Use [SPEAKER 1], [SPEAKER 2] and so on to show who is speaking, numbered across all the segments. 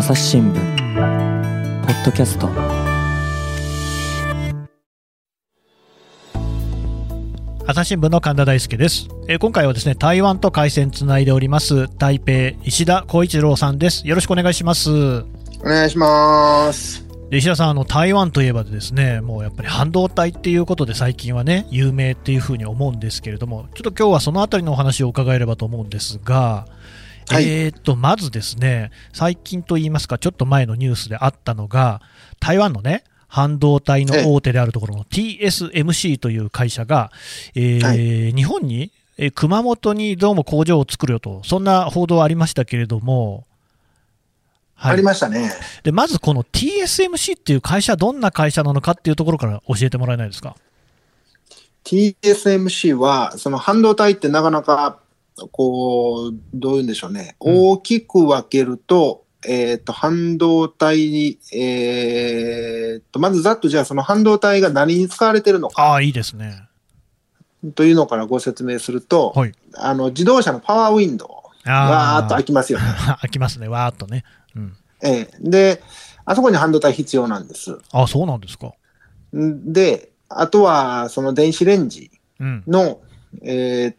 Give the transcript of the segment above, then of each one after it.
[SPEAKER 1] 朝日新聞ポッドキャスト。
[SPEAKER 2] 朝日新聞の神田大輔です、えー今回はですね台湾と回線つないでおります台北石田光一郎さんです。よろしくお願いします。
[SPEAKER 3] お願いします。
[SPEAKER 2] で石田さんあの台湾といえばですねもうやっぱり半導体っていうことで最近はね有名っていうふうに思うんですけれどもちょっと今日はそのあたりのお話を伺えればと思うんですが
[SPEAKER 3] はい
[SPEAKER 2] えーっとまずですね最近といいますかちょっと前のニュースであったのが台湾のね半導体の大手であるところの TSMC という会社が、えー
[SPEAKER 3] は
[SPEAKER 2] 日本に、えー熊本にどうも工場を作るよと、そんな報道ありましたけれども、はい
[SPEAKER 3] ありましたね。
[SPEAKER 2] でまずこの TSMC っていう会社、どんな会社なのかっていうところから教えてもらえないですか
[SPEAKER 3] ？TSMC は、その半導体ってなかなか、こう、どういうんでしょうね。
[SPEAKER 2] うん
[SPEAKER 3] 大きく分けると、えっ、と、半導体、えっ、と、まずざっとじゃあその半導体が何に使われてるのか
[SPEAKER 2] ああ、いいですね。
[SPEAKER 3] というのからご説明すると、
[SPEAKER 2] はい。
[SPEAKER 3] あの、自動車のパワーウィンドウ、
[SPEAKER 2] あ
[SPEAKER 3] わーっと
[SPEAKER 2] あ
[SPEAKER 3] 開きますよね。
[SPEAKER 2] 開きますね、わーっとね。うん。
[SPEAKER 3] ええで、あそこに半導体必要なんです。
[SPEAKER 2] あそうなんですか。
[SPEAKER 3] んで、あとは、その電子レンジ。
[SPEAKER 2] うん。
[SPEAKER 3] の、えーっ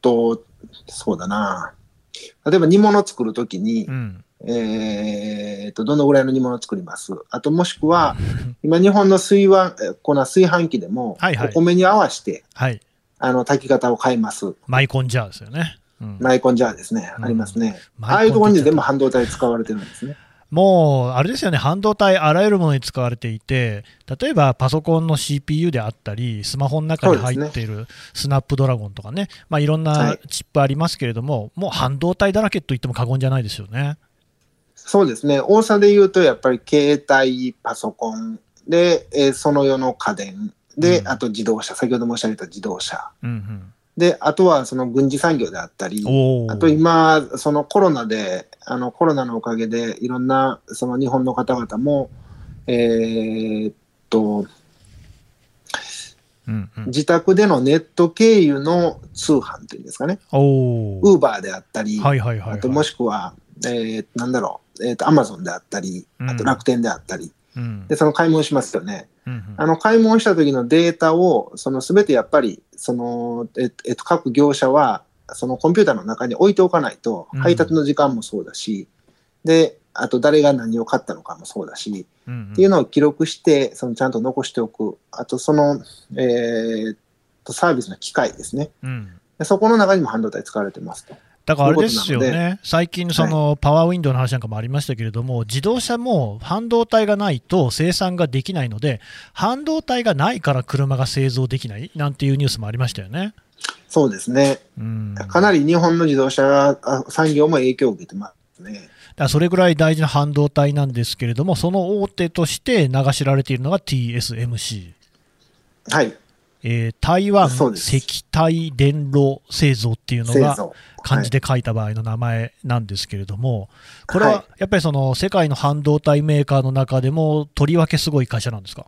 [SPEAKER 3] と、そうだな。例えば煮物作るときに
[SPEAKER 2] う、ん。
[SPEAKER 3] えーっと、どのぐらいの煮物作ります？あともしくは、今日本の水碗、え粉炊飯器でも、
[SPEAKER 2] はいはい
[SPEAKER 3] お米に合わせて、
[SPEAKER 2] はい。
[SPEAKER 3] あの、炊き方を変えます。
[SPEAKER 2] マイコンジャーですよね。うん、
[SPEAKER 3] マイコンジャーですね。
[SPEAKER 2] うん
[SPEAKER 3] ありますね。
[SPEAKER 2] マイコン
[SPEAKER 3] ああいうところに
[SPEAKER 2] って言っちゃった
[SPEAKER 3] 全部半導体使われてるんですね。
[SPEAKER 2] もう、あれですよね、半導体、あらゆるものに使われていて、例えばパソコンの CPU であったり、スマホの中に入っているスナップドラゴンとかね、まあ、いろん
[SPEAKER 3] は
[SPEAKER 2] ないチップありますけれども、もう半導体だらけと言っても過言じゃないですよね。
[SPEAKER 3] そうですね。大さで言うと、やっぱり携帯、パソコン、で、えーその世の家電、で、
[SPEAKER 2] うん
[SPEAKER 3] あと自動車、先ほど申し上げた自動車。
[SPEAKER 2] うん
[SPEAKER 3] で、あとはその軍事産業であったりあと今、そのコロナで、あのコロナのおかげで、いろんなその日本の方々も、えーっと、
[SPEAKER 2] うんうん、
[SPEAKER 3] 自宅でのネット経由の通販というんですかね、
[SPEAKER 2] お
[SPEAKER 3] ウーバーであったり、
[SPEAKER 2] はいはいはい、はい。
[SPEAKER 3] あともしくは、えーなんだろう、えと、アマゾンであったり、あと楽天であったり、
[SPEAKER 2] うん
[SPEAKER 3] で、その買い物しますよね。
[SPEAKER 2] うんうん
[SPEAKER 3] あの、買い物した時のデータを、そのすべてやっぱり、その、えっと、えっと、各業者は、そのコンピューターの中に置いておかないと
[SPEAKER 2] うん、
[SPEAKER 3] 配達の時間もそうだし、で、あと誰が何を買ったのかもそうだし、
[SPEAKER 2] うんうん
[SPEAKER 3] っていうのを記録して、そのちゃんと残しておく。あと、その、えーっと、サービスの機械ですね。
[SPEAKER 2] うん
[SPEAKER 3] でそこの中にも半導体使われてますと。
[SPEAKER 2] だからあれですよね、最近、そのパワーウィンドウの話なんかもありましたけれども、自動車も半導体がないと生産ができないので、半導体がないから車が製造できないなんていうニュースもありましたよね。
[SPEAKER 3] そうですね。
[SPEAKER 2] うん、だか
[SPEAKER 3] かなり日本の自動車あ産業も影響を受けてますね。
[SPEAKER 2] らそれぐらい大事な半導体なんですけれども、その大手として流しられているのが TSMC。
[SPEAKER 3] はい。
[SPEAKER 2] えー台湾石体電路製造っていうのが。漢字で書いた場合の名前なんですけれども、これ
[SPEAKER 3] は
[SPEAKER 2] はいやっぱりその世界の半導体メーカーの中でも、とりわけすごい会社なんですか？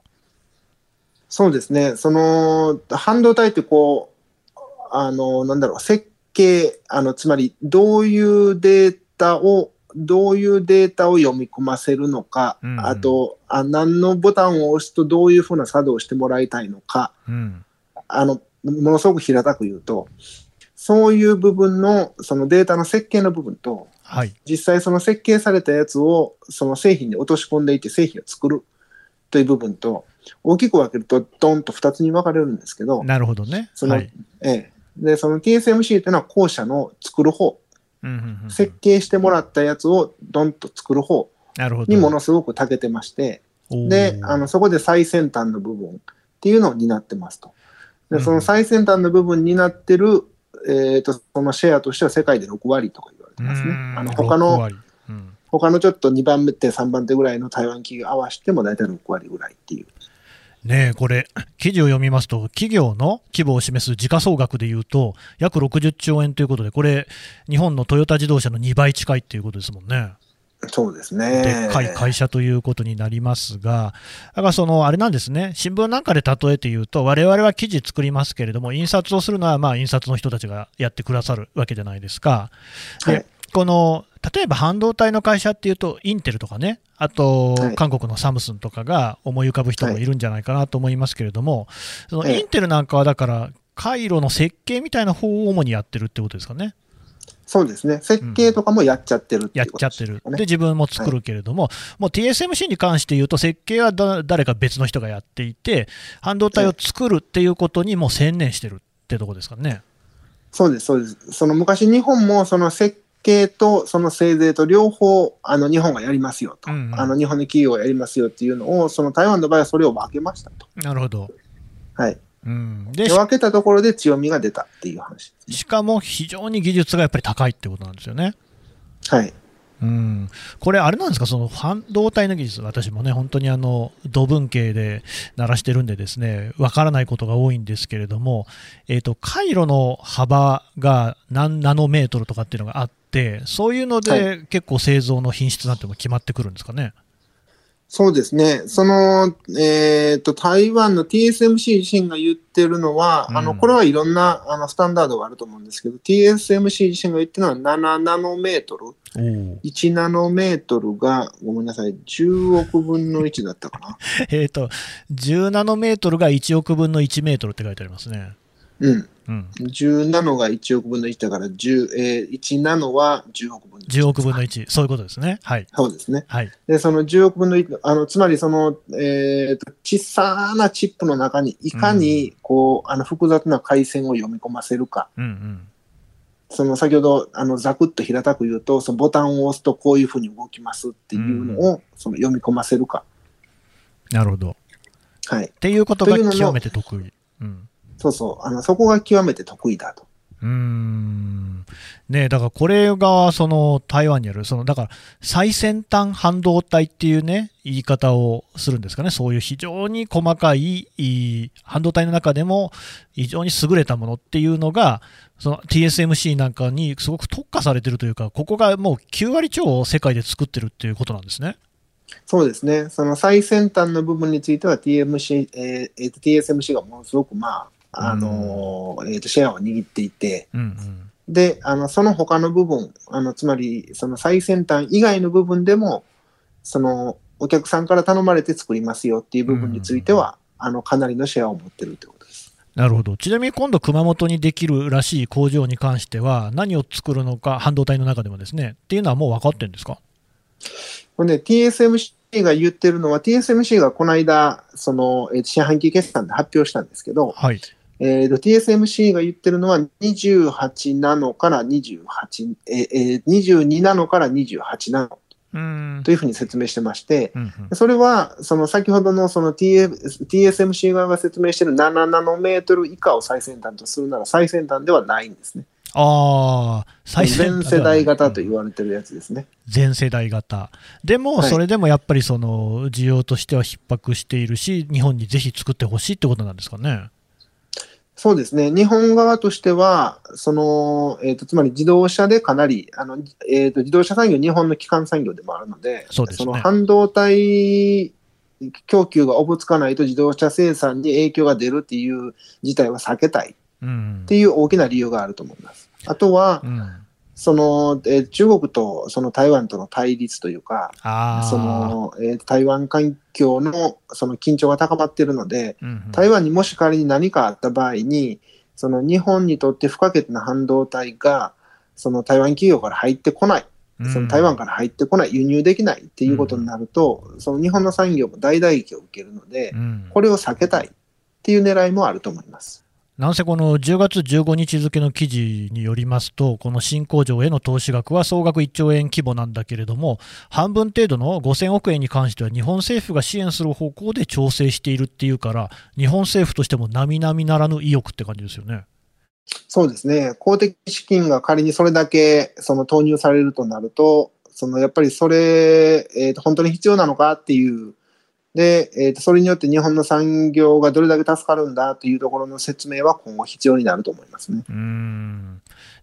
[SPEAKER 3] そうですね。その、半導体ってこう、あの、なんだろう、設計、あの、つまり、どういうデータを、どういうデータを読み込ませるのか、
[SPEAKER 2] うんうん
[SPEAKER 3] あとあ、何のボタンを押すとどういうふうな作動をしてもらいたいのか、
[SPEAKER 2] うん
[SPEAKER 3] あの、ものすごく平たく言うと、そういう部分の、そのデータの設計の部分と、
[SPEAKER 2] はい。
[SPEAKER 3] 実際その設計されたやつをその製品に落とし込んでいって製品を作るという部分と大きく分けるとドンと2つに分かれるんですけど、
[SPEAKER 2] なるほどね。
[SPEAKER 3] その
[SPEAKER 2] はい。
[SPEAKER 3] ええ、でその TSMC というのは後者の作る方
[SPEAKER 2] うんうんうん
[SPEAKER 3] 設計してもらったやつをドンと作る方
[SPEAKER 2] なるほど。
[SPEAKER 3] にものすごく長けてましてであのそこで最先端の部分っていうのを担ってますと。
[SPEAKER 2] うん
[SPEAKER 3] でその最先端の部分になってる、えー、とそのシェアとしては世界で6割とか言われてますね。
[SPEAKER 2] うん
[SPEAKER 3] あの他
[SPEAKER 2] 6
[SPEAKER 3] の
[SPEAKER 2] 割うん
[SPEAKER 3] 他のちょっと2番手、3番手ぐらいの台湾企業合わせても大体6割ぐらいっていう。
[SPEAKER 2] ねえ、これ、記事を読みますと、企業の規模を示す時価総額でいうと、約60兆円ということで、これ、日本のトヨタ自動車の2倍近いっていうことですもんね。
[SPEAKER 3] そうですね。
[SPEAKER 2] でっかい会社ということになりますが、だからそのあれなんですね、新聞なんかで例えて言うと、我々は記事作りますけれども、印刷をするのはまあ印刷の人たちがやってくださるわけじゃないですか。で
[SPEAKER 3] はい
[SPEAKER 2] この例えば半導体の会社っていうと、インテルとかね、あと
[SPEAKER 3] はい
[SPEAKER 2] 韓国のサムスンとかが思い浮かぶ人もいるんじゃないかなと思いますけれども、その
[SPEAKER 3] ええ
[SPEAKER 2] インテルなんかはだから、回路の設計みたいな方を主にやってるってことですかね。
[SPEAKER 3] そうですね。設計とかもやっちゃってるって
[SPEAKER 2] やっ
[SPEAKER 3] いうこと
[SPEAKER 2] ちゃってる。で。自分も作るけれども、もう TSMC に関して言うと、設計はだ誰か別の人がやっていて、半導体を作るっていうことにもう専念してるってとこですかね。
[SPEAKER 3] そうです、そうです。その昔日本もその設計とその製税と両方あの日本がやりますよと、
[SPEAKER 2] うんうん
[SPEAKER 3] あの日本の企業がやりますよっていうのを、その台湾の場合はそれを分けましたと。
[SPEAKER 2] なるほど。
[SPEAKER 3] はい。
[SPEAKER 2] うん、で
[SPEAKER 3] で分けたところで強みが出たっていう話ね。
[SPEAKER 2] しかも非常に技術がやっぱり高いってことなんですよね。
[SPEAKER 3] はい。
[SPEAKER 2] うん、これ、あれなんですか、その半導体の技術、私もね、本当にあの土文系で鳴らしてるんで、ですねわからないことが多いんですけれども、えーと、回路の幅が何ナノメートルとかっていうのがあって、そういうの
[SPEAKER 3] は
[SPEAKER 2] で結構製造の品質なんても決まってくるんですかね？
[SPEAKER 3] そうですね。その、えっ、と、台湾の TSMC 自身が言ってるのは、
[SPEAKER 2] うん
[SPEAKER 3] あの、これはいろんなあのスタンダードがあると思うんですけど、TSMC 自身が言ってるのは7ナノメートル。
[SPEAKER 2] おー
[SPEAKER 3] 1ナノメートルが、ごめんなさい、10億分の1だったかな。
[SPEAKER 2] えーと、10ナノメートルが1億分の1メートルって書いてありますね。
[SPEAKER 3] うん。
[SPEAKER 2] うん、
[SPEAKER 3] 10ナノが1億分の1だから、10えー1ナノは10億分の1。
[SPEAKER 2] 10億分の1、そういうことですね。はい。
[SPEAKER 3] そうですね。
[SPEAKER 2] はい。
[SPEAKER 3] で、その10億分の1、あの、つまりその、えーと、小さなチップの中に、いかに、こう、あの、複雑な回線を読み込ませるか。
[SPEAKER 2] うんうん
[SPEAKER 3] その、先ほど、あの、ざくっと平たく言うと、そのボタンを押すとこういうふうに動きますっていうのを、その読み込ませるか。
[SPEAKER 2] なるほど。
[SPEAKER 3] はい。
[SPEAKER 2] っていうことが極めて得意。うん
[SPEAKER 3] そうそう。あの、そこが極めて得意だと。
[SPEAKER 2] うーんねえだからこれがその台湾にある、そのだから最先端半導体っていうね、言い方をするんですかね、そういう非常に細かい半導体の中でも非常に優れたものっていうのが、その TSMC なんかにすごく特化されてるというか、ここがもう9割超を世界で作ってるっていうことなんですね。
[SPEAKER 3] そうですね。その最先端の部分については TMC、えー TSMC がものすごく、まあ、あのーえーとシェアを握っていて、
[SPEAKER 2] うんうん
[SPEAKER 3] で、あの、その他の部分、あの、つまり、その最先端以外の部分でも、その、お客さんから頼まれて作りますよっていう部分については、あの、かなりのシェアを持ってるということです。
[SPEAKER 2] なるほど。ちなみに今度熊本にできるらしい工場に関しては何を作るのか、半導体の中でもですね、っていうのはもう分かってるんですか？
[SPEAKER 3] ほんで、TSMC が言ってるのは、TSMC がこの間、その、えー四半期決算で発表したんですけど、
[SPEAKER 2] はい。
[SPEAKER 3] えーと、TSMC が言ってるのは28ナノから28、えーえー22ナノから28ナノというふうに説明してまして、
[SPEAKER 2] うんうん
[SPEAKER 3] それは、その先ほどのその TSMC 側が説明している7ナノメートル以下を最先端とするなら最先端ではないんですね。
[SPEAKER 2] ああ、最先
[SPEAKER 3] 全世代型と
[SPEAKER 2] うん
[SPEAKER 3] 言われてるやつですね。
[SPEAKER 2] 全世代型。でも、
[SPEAKER 3] はい
[SPEAKER 2] それでもやっぱりその需要としては逼迫しているし、日本にぜひ作ってほしいってことなんですかね。
[SPEAKER 3] そうですね。日本側としては、その、えっ、と、つまり自動車でかなり、あの、えっ、と、自動車産業、日本の基幹産業でもあるので、
[SPEAKER 2] そうですね
[SPEAKER 3] の半導体供給がおぼつかないと自動車生産に影響が出るっていう事態は避けたい
[SPEAKER 2] うん
[SPEAKER 3] っていう大きな理由があると思います。あとは
[SPEAKER 2] う、ん、
[SPEAKER 3] その、えー中国とその台湾との対立というか、その、えー台湾環境のその緊張が高まっているので、
[SPEAKER 2] うんうん。
[SPEAKER 3] 台湾にもし仮に何かあった場合に、その日本にとって不可欠な半導体が、その台湾企業から入ってこない、その台湾から入ってこない、輸入できないっていうことになると、その日本の産業も大打撃を受けるので
[SPEAKER 2] う、ん。
[SPEAKER 3] これを避けたいっていう狙いもあると思います。
[SPEAKER 2] なんせこの10月15日付の記事によりますと、この新工場への投資額は総額1兆円規模なんだけれども、半分程度の5000億円に関しては、日本政府が支援する方向で調整しているっていうから、日本政府としても並々ならぬ意欲って感じですよね。
[SPEAKER 3] そうですね。公的資金が仮にそれだけその投入されるとなると、そのやっぱりそれ、えーと本当に必要なのかっていう、で、えーとそれによって日本の産業がどれだけ助かるんだというところの説明は今後必要になると思いますね。
[SPEAKER 2] う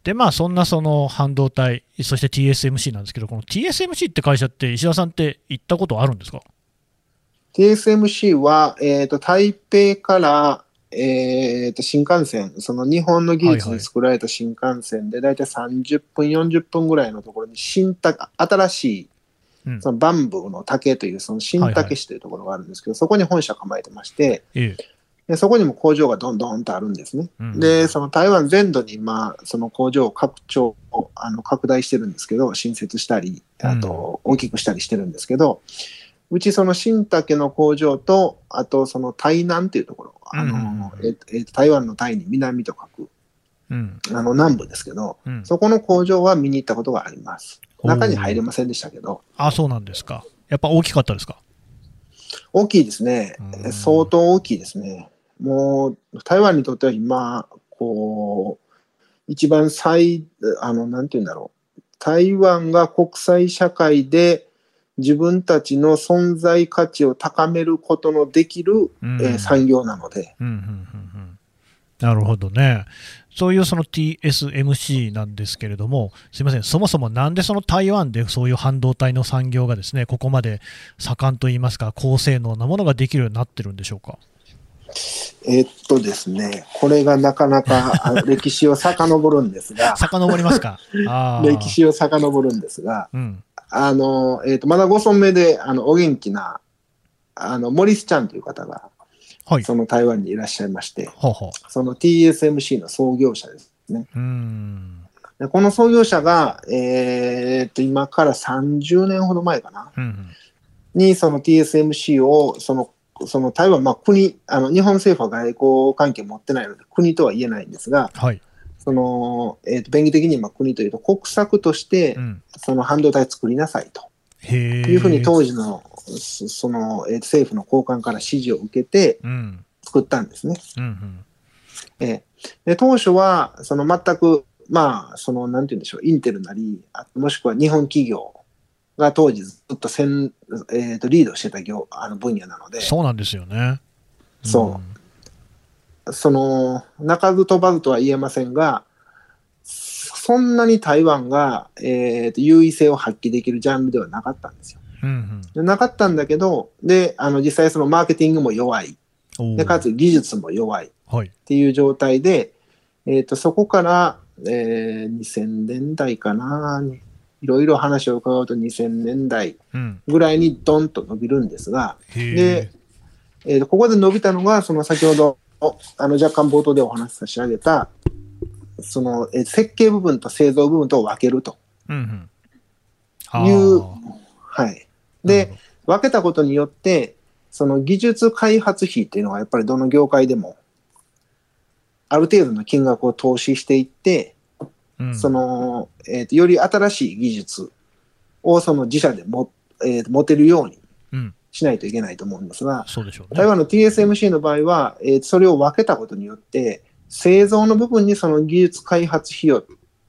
[SPEAKER 2] で、まあ、そんなその半導体、そして TSMC なんですけど、この TSMC って会社って、石田さんって行ったことあるんですか
[SPEAKER 3] ？TSMC は、えーと台北から、えーと新幹線、その日本の技術で作られた新幹線で、だいたい30分、40分ぐらいのところに新竹、新しい
[SPEAKER 2] うん。
[SPEAKER 3] そのバンブーの竹という、その新竹市というところがあるんですけど、そこに本社構えてまして、
[SPEAKER 2] ええ。
[SPEAKER 3] でそこにも工場がどんどんとあるんですね。
[SPEAKER 2] うん。
[SPEAKER 3] で、その台湾全土に今、その工場を拡張、あの拡大してるんですけど、新設したり、あと大きくしたりしてるんですけど、うちその新竹の工場と、あとその台南っていうところ、あの、
[SPEAKER 2] うん。
[SPEAKER 3] ええ台湾の台に南と書く、
[SPEAKER 2] うん。
[SPEAKER 3] あの南部ですけど、
[SPEAKER 2] うん。
[SPEAKER 3] そこの工場は見に行ったことがあります。中に入れませんでしたけど、
[SPEAKER 2] あそうなんですか。やっぱ大きかったですか？
[SPEAKER 3] 大きいですね
[SPEAKER 2] うん。
[SPEAKER 3] 相当大きいですね。もう、台湾にとっては今、こう、一番最、あの、なんて言うんだろう。台湾が国際社会で自分たちの存在価値を高めることのできる、
[SPEAKER 2] うん
[SPEAKER 3] えー産業なので、
[SPEAKER 2] なるほどね。そういうその TSMC なんですけれども、すみません、そもそもなんでその台湾でそういう半導体の産業がですね、ここまで盛んといいますか、高性能なものができるようになってるんでしょうか？
[SPEAKER 3] えーっとですね、これがなかなかあ 歴史を遡るんですが、
[SPEAKER 2] 遡りますか？
[SPEAKER 3] 歴史を遡るんですが、
[SPEAKER 2] うん。
[SPEAKER 3] あの、えーっと、まだご存命で、あの、お元気な、あの、モリスちゃんという方が、
[SPEAKER 2] はい。
[SPEAKER 3] その台湾にいらっしゃいまして、その TSMC の創業者ですね。
[SPEAKER 2] う。うん。
[SPEAKER 3] でこの創業者が、えーっと、今から30年ほど前かな、
[SPEAKER 2] うんうん。
[SPEAKER 3] にその TSMC を、その、その台湾、まあ国、あの、日本政府は外交関係持ってないので、国とは言えないんですが、
[SPEAKER 2] はい。
[SPEAKER 3] その、えーっと、便宜的にまあ国というと、国策として
[SPEAKER 2] う、ん。
[SPEAKER 3] その半導体作りなさいと
[SPEAKER 2] へえ。
[SPEAKER 3] いうふうに当時の、そその、えー政府の高官から指示を受けて
[SPEAKER 2] うん。
[SPEAKER 3] 作ったんですね。
[SPEAKER 2] うんうん。
[SPEAKER 3] ええで当初は、その全く、まあ、その、なんて言うんでしょう、インテルなり、あもしくは日本企業が当時ずっと先、えー、とリードしてた業あの分野なので、
[SPEAKER 2] そうなんですよね。
[SPEAKER 3] そうその、鳴かず飛ばずとは言えませんが、そんなに台湾が、えー、と優位性を発揮できるジャンルではなかったんですよ。
[SPEAKER 2] うん。うん
[SPEAKER 3] でなかったんだけど、で、あの、実際そのマーケティングも弱い。で、かつ技術も弱い。
[SPEAKER 2] はい。
[SPEAKER 3] っていう状態で、えっ、と、そこから、えー2000年代かな、いろいろ話を伺うと2000年代
[SPEAKER 2] うん。
[SPEAKER 3] ぐらいにドンと伸びるんですが、
[SPEAKER 2] へえ
[SPEAKER 3] で。、えーとここで伸びたのが、その先ほど、あの若干冒頭でお話し差し上げた、その、えー設計部分と製造部分と分けると。
[SPEAKER 2] うんうん。
[SPEAKER 3] うはい。で分けたことによって、その技術開発費っていうのはやっぱりどの業界でも、ある程度の金額を投資していって、
[SPEAKER 2] うん
[SPEAKER 3] その、えーと、より新しい技術をその自社でも、えーと持てるように
[SPEAKER 2] うん。
[SPEAKER 3] しないといけないと思うんですが、
[SPEAKER 2] そうでしょうね。
[SPEAKER 3] 台湾の TSMC の場合は、えーとそれを分けたことによって、製造の部分にその技術開発費を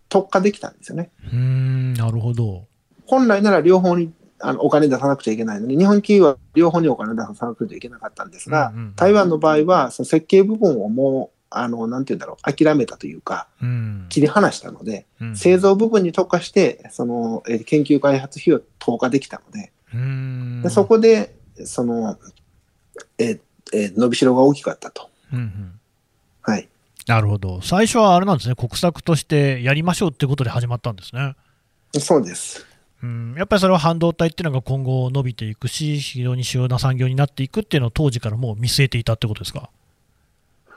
[SPEAKER 3] 特化できたんですよね。
[SPEAKER 2] うーん、なるほど。
[SPEAKER 3] 本来なら両方にあのお金出さなくちゃいけないのに、日本企業は両方にお金出さなくちゃいけなかったんですが、
[SPEAKER 2] うんうんうん
[SPEAKER 3] 台湾の場合は、その設計部分をもう、あの、なんて言うんだろう、諦めたというか、
[SPEAKER 2] うん。
[SPEAKER 3] 切り離したので、
[SPEAKER 2] うん
[SPEAKER 3] 製造部分に特化して、その、えー研究開発費を投下できたので、
[SPEAKER 2] うーん
[SPEAKER 3] でそこで、その、えーえー伸びしろが大きかったと。
[SPEAKER 2] うんうん
[SPEAKER 3] はい。
[SPEAKER 2] なるほど。最初はあれなんですね、国策としてやりましょうってことで始まったんですね。
[SPEAKER 3] そうです。
[SPEAKER 2] うん、やっぱりそれは半導体っていうのが今後伸びていくし、非常に主要な産業になっていくっていうのを当時からもう見据えていたってことですか？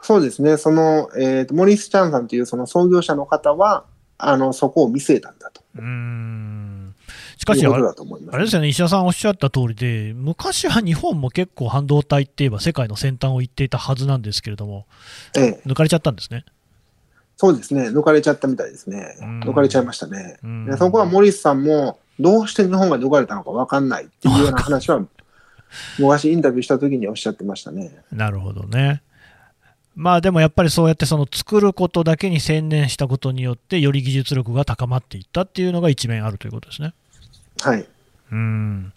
[SPEAKER 3] そうですね。その、えーと、モリス・チャンさんというその創業者の方は、あの、そこを見据えたんだと。
[SPEAKER 2] うーん。しかしあれですよね、石田さんおっしゃった通りで、昔は日本も結構半導体って言えば世界の先端を行っていたはずなんですけれども、
[SPEAKER 3] ええ、
[SPEAKER 2] 抜かれちゃったんですね。
[SPEAKER 3] そうですね。抜かれちゃったみたいですね。
[SPEAKER 2] うん
[SPEAKER 3] 抜かれちゃいましたね。
[SPEAKER 2] うん
[SPEAKER 3] でそこはモリスさんも、どうして日本が抜かれたのか分かんないっていうような話は、昔インタビューした時におっしゃってましたね。
[SPEAKER 2] なるほどね。まあでもやっぱりそうやってその作ることだけに専念したことによって、より技術力が高まっていったっていうのが一面あるということですね。
[SPEAKER 3] はい。
[SPEAKER 2] うん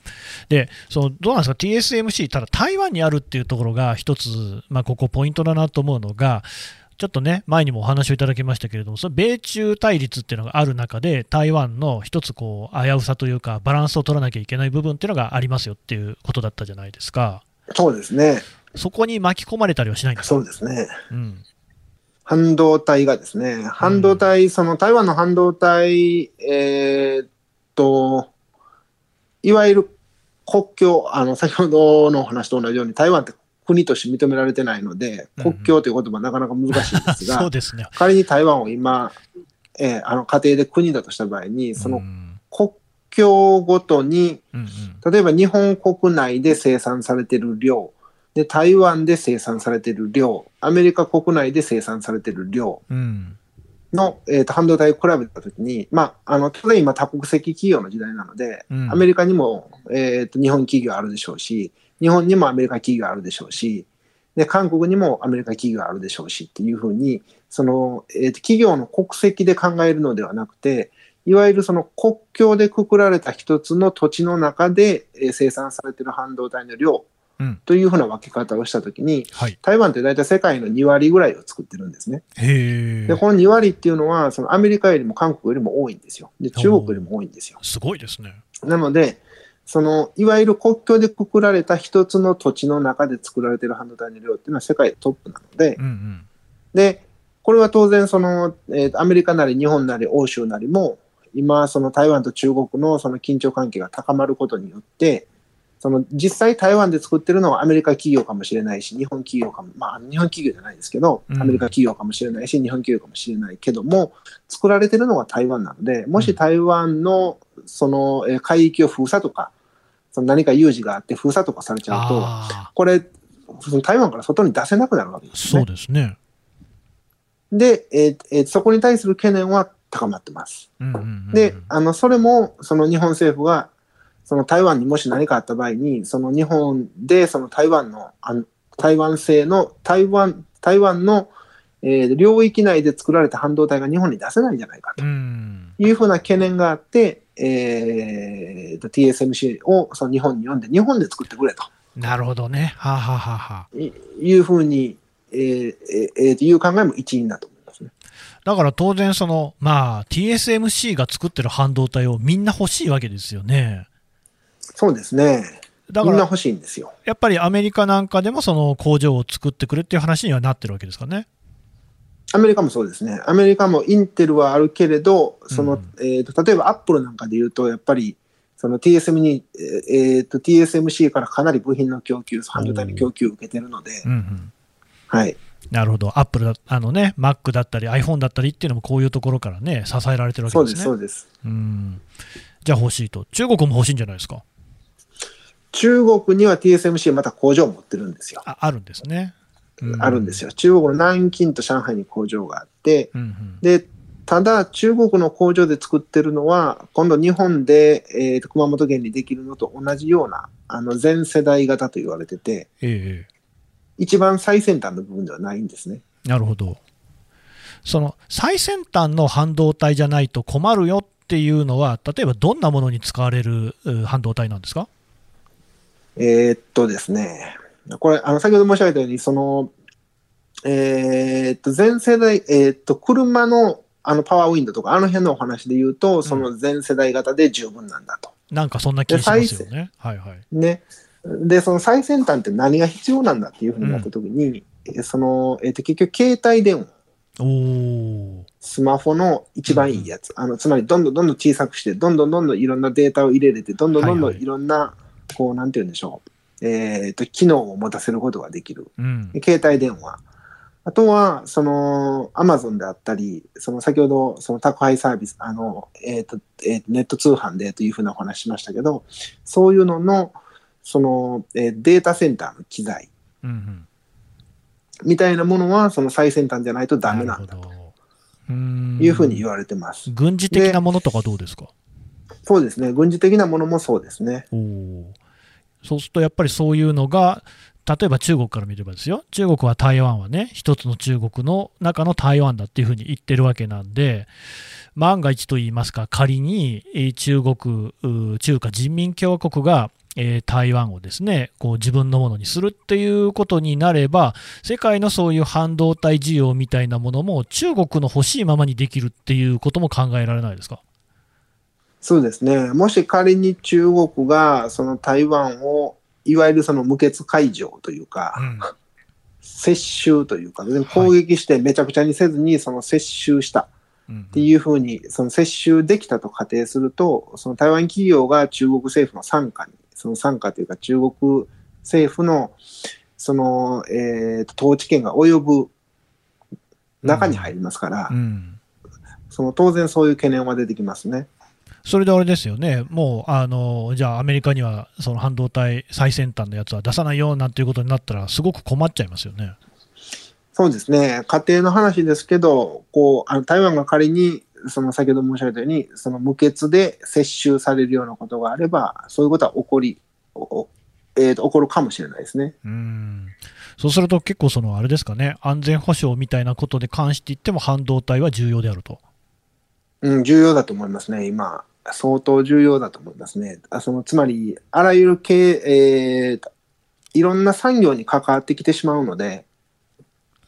[SPEAKER 2] でそのどうなんですか、TSMC、ただ台湾にあるっていうところが一つ、まあ、ここポイントだなと思うのが、ちょっとね、前にもお話をいただきましたけれども、その米中対立っていうのがある中で、台湾の一つこう危うさというか、バランスを取らなきゃいけない部分っていうのがありますよっていうことだったじゃないですか。
[SPEAKER 3] そうですね。
[SPEAKER 2] そこに巻き込まれたりはしないんですか？
[SPEAKER 3] そうですね。
[SPEAKER 2] うん。
[SPEAKER 3] 半導体がですね、半導体、その台湾の半導体、えーっと、いわゆる国境、あの、先ほどのお話と同じように、台湾って国として認められてないので、
[SPEAKER 2] うん
[SPEAKER 3] 国境という言葉なかなか難しいんですが、
[SPEAKER 2] そうですね。
[SPEAKER 3] 仮に台湾を今、えーあの、家庭で国だとした場合に、その
[SPEAKER 2] うん
[SPEAKER 3] 国境ごとに、
[SPEAKER 2] うんうん
[SPEAKER 3] 例えば日本国内で生産されている量、で、台湾で生産されている量、アメリカ国内で生産されている量
[SPEAKER 2] うん。
[SPEAKER 3] の、えーと半導体を比べたときに、まあ、あの、当然今多国籍企業の時代なので、
[SPEAKER 2] うん。
[SPEAKER 3] アメリカにも、えーと日本企業あるでしょうし、日本にもアメリカ企業あるでしょうし、で、韓国にもアメリカ企業あるでしょうしっていうふうに、その、えーと企業の国籍で考えるのではなくて、いわゆるその国境でくくられた一つの土地の中でえー生産されている半導体の量
[SPEAKER 2] うん
[SPEAKER 3] というふうな分け方をしたときに、
[SPEAKER 2] はい。
[SPEAKER 3] 台湾って大体世界の2割ぐらいを作ってるんですね。で、。この2割っていうのは、そのアメリカよりも韓国よりも多いんですよ。で、中国よりも多いんですよ。
[SPEAKER 2] すごいですね。
[SPEAKER 3] なので、その、いわゆる国境でくくられた一つの土地の中で作られている半導体の量っていうのは世界トップなので
[SPEAKER 2] う、んうん。
[SPEAKER 3] で、これは当然その、えーとアメリカなり日本なり欧州なりも、今、その台湾と中国のその緊張関係が高まることによって、その実際台湾で作ってるのはアメリカ企業かもしれないし、日本企業かも、まあ日本企業じゃないですけど、
[SPEAKER 2] うん
[SPEAKER 3] アメリカ企業かもしれないし、日本企業かもしれないけども、作られてるのは台湾なので、もし台湾のそのえー海域を封鎖とか、その何か有事があって封鎖とかされちゃうと、
[SPEAKER 2] あ
[SPEAKER 3] これ、台湾から外に出せなくなるわけ
[SPEAKER 2] あ、
[SPEAKER 3] ですね
[SPEAKER 2] そう。ですね。
[SPEAKER 3] で、えーえーそこに対する懸念は高まってます。で、あの、それも、その日本政府が、その台湾にもし何かあった場合に、その日本で、その台湾の、あの台湾製の、台湾、台湾の、えー領域内で作られた半導体が日本に出せないんじゃないかと
[SPEAKER 2] うん。
[SPEAKER 3] いうふうな懸念があって、えーと TSMC をその日本に呼んで、日本で作ってくれと
[SPEAKER 2] なるほどね。はあ、はあはあはあ、
[SPEAKER 3] いいうふうに、えーえーえーという考えも一因だと思いますね。
[SPEAKER 2] だから当然その、まあ、TSMC が作ってる半導体をみんな欲しいわけですよね。
[SPEAKER 3] そうですね。
[SPEAKER 2] だから、
[SPEAKER 3] みんな欲しいんですよ。
[SPEAKER 2] やっぱりアメリカなんかでもその工場を作ってくれっていう話にはなってるわけですかね。
[SPEAKER 3] アメリカもそうですね。アメリカもインテルはあるけれど、その、
[SPEAKER 2] うん
[SPEAKER 3] えーと例えばアップルなんかで言うと、やっぱり、その TSM に、えーと TSMC からかなり部品の供給、半導体の供給を受けてるので
[SPEAKER 2] う、んうん。
[SPEAKER 3] はい。
[SPEAKER 2] なるほど。アップルだ、あのね、Mac だったり iPhone だったりっていうのもこういうところからね、支えられてるわけで
[SPEAKER 3] そうですす、そ
[SPEAKER 2] ね。
[SPEAKER 3] うです。
[SPEAKER 2] うん。じゃあ欲しいと。中国も欲しいんじゃないですか。
[SPEAKER 3] 中国には TSMC また工場を持ってるんですよ。
[SPEAKER 2] ああるんですね。う
[SPEAKER 3] あるんですよ。中国の南京と上海に工場があって、
[SPEAKER 2] うんうん。
[SPEAKER 3] で、ただ中国の工場で作ってるのは、今度日本で、えーと熊本県にできるのと同じような、あの、全世代型と言われてて、
[SPEAKER 2] ええ
[SPEAKER 3] 一番最先端の部分ではないんですね。
[SPEAKER 2] なるほど。その最先端の半導体じゃないと困るよっていうのは、例えばどんなものに使われるう半導体なんですか？
[SPEAKER 3] えーっとですね、これ、あの、先ほど申し上げたように、その、えーっと、全世代、えーっと、車の、あの、パワーウィンドウとか、あの辺のお話で言うと、その全世代型で十分なんだと。
[SPEAKER 2] なんかそんな気がしますよね。はいはい。
[SPEAKER 3] ね。で、その最先端って何が必要なんだっていうふうになったときに、えその、えーっと、結局、携帯電話、
[SPEAKER 2] おお。
[SPEAKER 3] スマホの一番いいやつ。あの、つまり、どんどんどんどん小さくして、どんどんどんどんいろんなデータを入れれて、どんどんどんどん
[SPEAKER 2] はいはい
[SPEAKER 3] いろんな、こう、なんて言うんでしょう。えーっと、機能を持たせることができる。
[SPEAKER 2] うん。
[SPEAKER 3] 携帯電話。あとは、その、アマゾンであったり、その先ほど、その宅配サービス、あの、えっ、と、えーネット通販でというふうなお話しましたけど、そういうのの、その、えーデータセンターの機材
[SPEAKER 2] うんうん。
[SPEAKER 3] みたいなものは、その最先端じゃないとダメなんだというふうに言われてます。
[SPEAKER 2] 軍事的なものとかどうですか？
[SPEAKER 3] そうですね。軍事的なものもそうですね。
[SPEAKER 2] おお。そうするとやっぱりそういうのが、例えば中国から見ればですよ、中国は台湾はね、一つの中国の中の台湾だっていうふうに言ってるわけなんで、万が一と言いますか、仮に中国、中華人民共和国が、え台湾をですねこう自分のものにするっていうことになれば、世界のそういう半導体需要みたいなものも中国の欲しいままにできるっていうことも考えられないですか？
[SPEAKER 3] そうですね。もし仮に中国がその台湾をいわゆるその無血開城というか、
[SPEAKER 2] うん。
[SPEAKER 3] 接収というか、攻撃してめちゃくちゃにせずに、その接収した。
[SPEAKER 2] うん。
[SPEAKER 3] っていうふうに、その接収できたと仮定すると、その台湾企業が中国政府の傘下に、その傘下というか中国政府の、その、えーと統治権が及ぶ中に入りますから、
[SPEAKER 2] うん。
[SPEAKER 3] その当然そういう懸念は出てきますね。
[SPEAKER 2] それであれですよね、もうあのじゃあ、アメリカにはその半導体最先端のやつは出さないよなんていうことになったら、すごく困っちゃいますよね。
[SPEAKER 3] そうですね、家庭の話ですけど、こうあの台湾が仮に、その先ほど申し上げたように、その無血で接収されるようなことがあれば、そういうことは起こり、えーと起こるかもしれないですね。
[SPEAKER 2] うんそうすると、結構そのあれですかね、安全保障みたいなことで関して言っても、半導体は重要であると。
[SPEAKER 3] うん、重要だと思いますね、今、相当重要だと思いますね。あそのつまり、あらゆる系、えーといろんな産業に関わってきてしまうので、